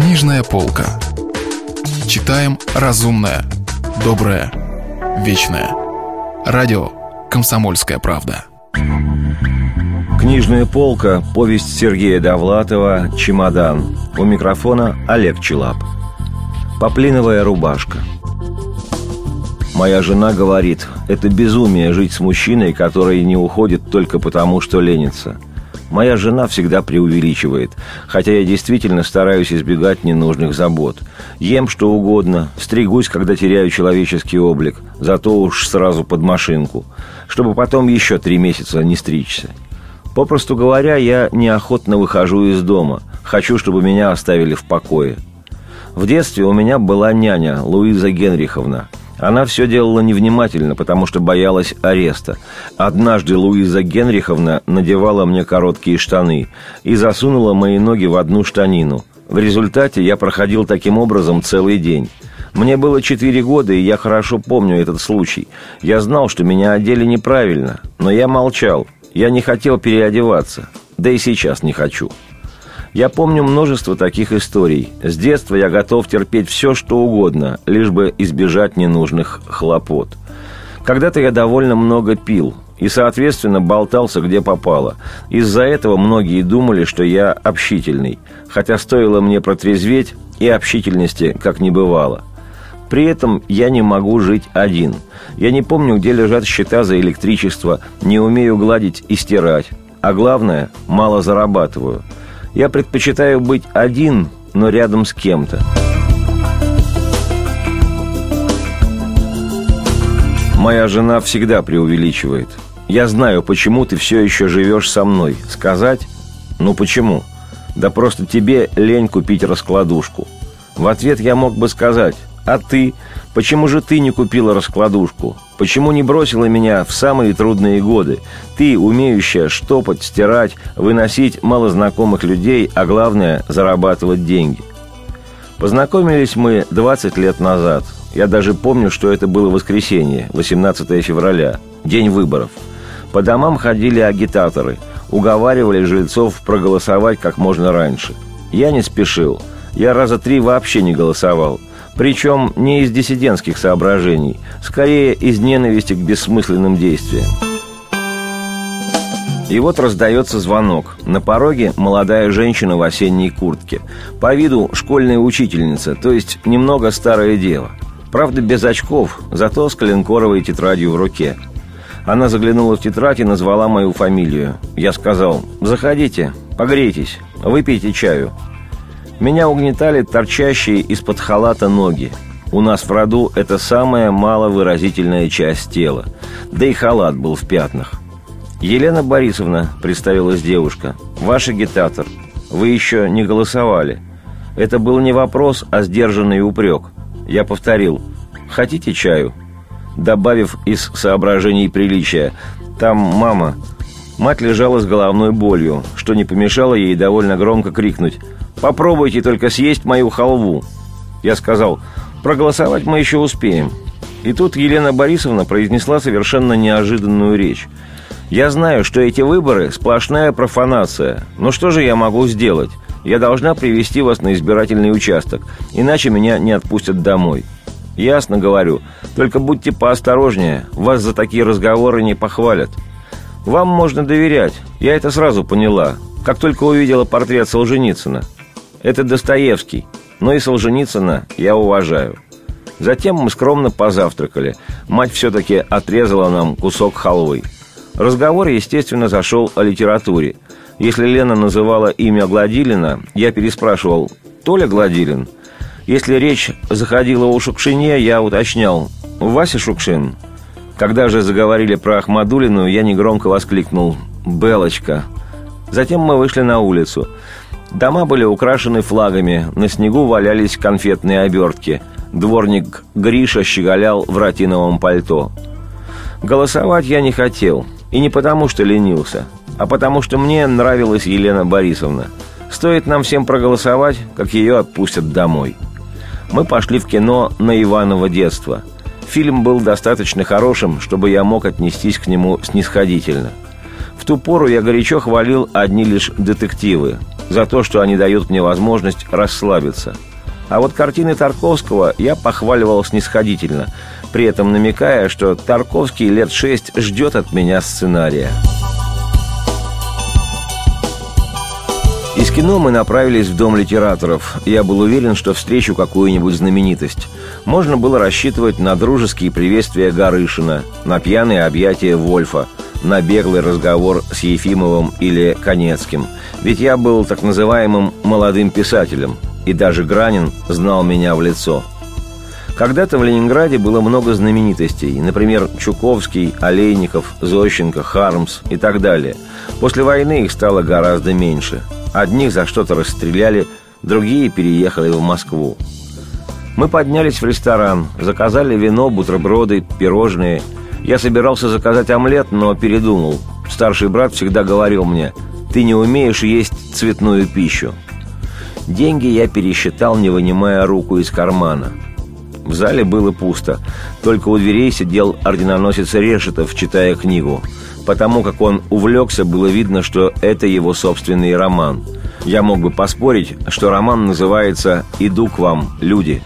Книжная полка. Читаем разумное, доброе, вечное. Радио «Комсомольская правда». Книжная полка. Повесть Сергея Довлатова «Чемодан». У микрофона Олег Челап. Поплиновая рубашка. Моя жена говорит, это безумие жить с мужчиной, который не уходит только потому, что ленится – Моя жена всегда преувеличивает, хотя я действительно стараюсь избегать ненужных забот. Ем что угодно, стригусь, когда теряю человеческий облик, зато уж сразу под машинку, чтобы потом еще три месяца не стричься. Попросту говоря, я неохотно выхожу из дома, хочу, чтобы меня оставили в покое. В детстве у меня была няня Луиза Генриховна – она все делала невнимательно, потому что боялась ареста. Однажды Луиза Генриховна надевала мне короткие штаны и засунула мои ноги в одну штанину. В результате я проходил таким образом целый день. Мне было четыре года, и я хорошо помню этот случай. Я знал, что меня одели неправильно, но я молчал. Я не хотел переодеваться, да и сейчас не хочу. Я помню множество таких историй. С детства я готов терпеть все, что угодно, лишь бы избежать ненужных хлопот. Когда-то я довольно много пил и, соответственно, болтался где попало. Из-за этого многие думали, что я общительный, хотя стоило мне протрезветь, и общительности как не бывало. При этом я не могу жить один. Я не помню, где лежат счета за электричество, не умею гладить и стирать. А главное, мало зарабатываю – я предпочитаю быть один, но рядом с кем-то. Моя жена всегда преувеличивает. Я знаю, почему ты все еще живешь со мной. Сказать? Ну почему? Да просто тебе лень купить раскладушку. В ответ я мог бы сказать, а ты? Почему же ты не купила раскладушку? Почему не бросила меня в самые трудные годы? Ты, умеющая штопать, стирать, выносить малознакомых людей, а главное – зарабатывать деньги. Познакомились мы 20 лет назад. Я даже помню, что это было воскресенье, 18 февраля, день выборов. По домам ходили агитаторы, уговаривали жильцов проголосовать как можно раньше. Я не спешил. Я раза три вообще не голосовал – причем не из диссидентских соображений, скорее из ненависти к бессмысленным действиям. И вот раздается звонок. На пороге молодая женщина в осенней куртке. По виду школьная учительница, то есть немного старое дело. Правда, без очков, зато с коленкоровой тетрадью в руке. Она заглянула в тетрадь и назвала мою фамилию. Я сказал, заходите, погрейтесь, выпейте чаю. Меня угнетали торчащие из-под халата ноги. У нас в роду это самая маловыразительная часть тела. Да и халат был в пятнах. «Елена Борисовна», — представилась девушка, — «ваш агитатор. Вы еще не голосовали». Это был не вопрос, а сдержанный упрек. Я повторил «Хотите чаю?» Добавив из соображений приличия «Там мама». Мать лежала с головной болью, что не помешало ей довольно громко крикнуть Попробуйте только съесть мою халву. Я сказал, проголосовать мы еще успеем. И тут Елена Борисовна произнесла совершенно неожиданную речь. Я знаю, что эти выборы – сплошная профанация. Но что же я могу сделать? Я должна привести вас на избирательный участок, иначе меня не отпустят домой. Ясно говорю, только будьте поосторожнее, вас за такие разговоры не похвалят. Вам можно доверять, я это сразу поняла, как только увидела портрет Солженицына – это Достоевский, но и Солженицына я уважаю. Затем мы скромно позавтракали. Мать все-таки отрезала нам кусок халвы. Разговор, естественно, зашел о литературе. Если Лена называла имя Гладилина, я переспрашивал «Толя Гладилин?». Если речь заходила о Шукшине, я уточнял «Вася Шукшин?». Когда же заговорили про Ахмадулину, я негромко воскликнул «Белочка». Затем мы вышли на улицу – Дома были украшены флагами, на снегу валялись конфетные обертки. Дворник Гриша щеголял в ратиновом пальто. Голосовать я не хотел. И не потому, что ленился, а потому, что мне нравилась Елена Борисовна. Стоит нам всем проголосовать, как ее отпустят домой. Мы пошли в кино на Иваново детство. Фильм был достаточно хорошим, чтобы я мог отнестись к нему снисходительно. В ту пору я горячо хвалил одни лишь детективы – за то, что они дают мне возможность расслабиться. А вот картины Тарковского я похваливал снисходительно, при этом намекая, что Тарковский лет шесть ждет от меня сценария. Из кино мы направились в Дом литераторов. Я был уверен, что встречу какую-нибудь знаменитость. Можно было рассчитывать на дружеские приветствия Гарышина, на пьяные объятия Вольфа, на беглый разговор с Ефимовым или Конецким. Ведь я был так называемым «молодым писателем», и даже Гранин знал меня в лицо. Когда-то в Ленинграде было много знаменитостей, например, Чуковский, Олейников, Зощенко, Хармс и так далее. После войны их стало гораздо меньше – Одних за что-то расстреляли, другие переехали в Москву. Мы поднялись в ресторан, заказали вино, бутерброды, пирожные. Я собирался заказать омлет, но передумал. Старший брат всегда говорил мне, ты не умеешь есть цветную пищу. Деньги я пересчитал, не вынимая руку из кармана. В зале было пусто. Только у дверей сидел орденоносец Решетов, читая книгу – Потому как он увлекся, было видно, что это его собственный роман. Я мог бы поспорить, что роман называется «Иду к вам, люди».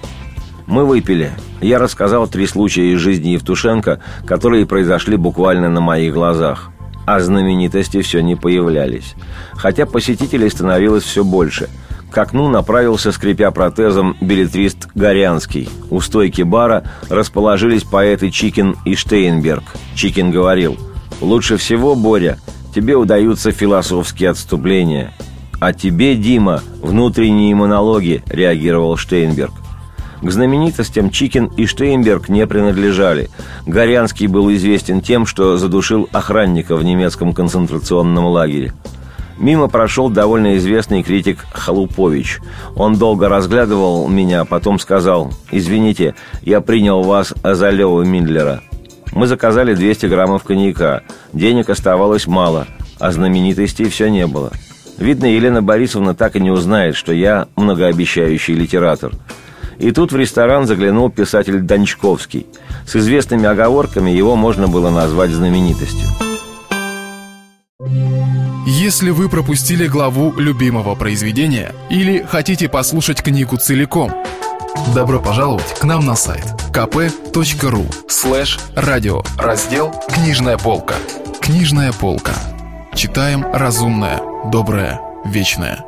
Мы выпили. Я рассказал три случая из жизни Евтушенко, которые произошли буквально на моих глазах. А знаменитости все не появлялись. Хотя посетителей становилось все больше. К окну направился, скрипя протезом, билетрист Горянский. У стойки бара расположились поэты Чикин и Штейнберг. Чикин говорил – Лучше всего, Боря, тебе удаются философские отступления. А тебе, Дима, внутренние монологи, реагировал Штейнберг. К знаменитостям Чикин и Штейнберг не принадлежали. Горянский был известен тем, что задушил охранника в немецком концентрационном лагере. Мимо прошел довольно известный критик Халупович. Он долго разглядывал меня, потом сказал «Извините, я принял вас за Лева Миндлера». Мы заказали 200 граммов коньяка. Денег оставалось мало, а знаменитостей все не было. Видно, Елена Борисовна так и не узнает, что я многообещающий литератор. И тут в ресторан заглянул писатель Дончковский. С известными оговорками его можно было назвать знаменитостью. Если вы пропустили главу любимого произведения или хотите послушать книгу целиком – Добро пожаловать к нам на сайт kp.ru слэш радио раздел «Книжная полка». Книжная полка. Читаем разумное, доброе, вечное.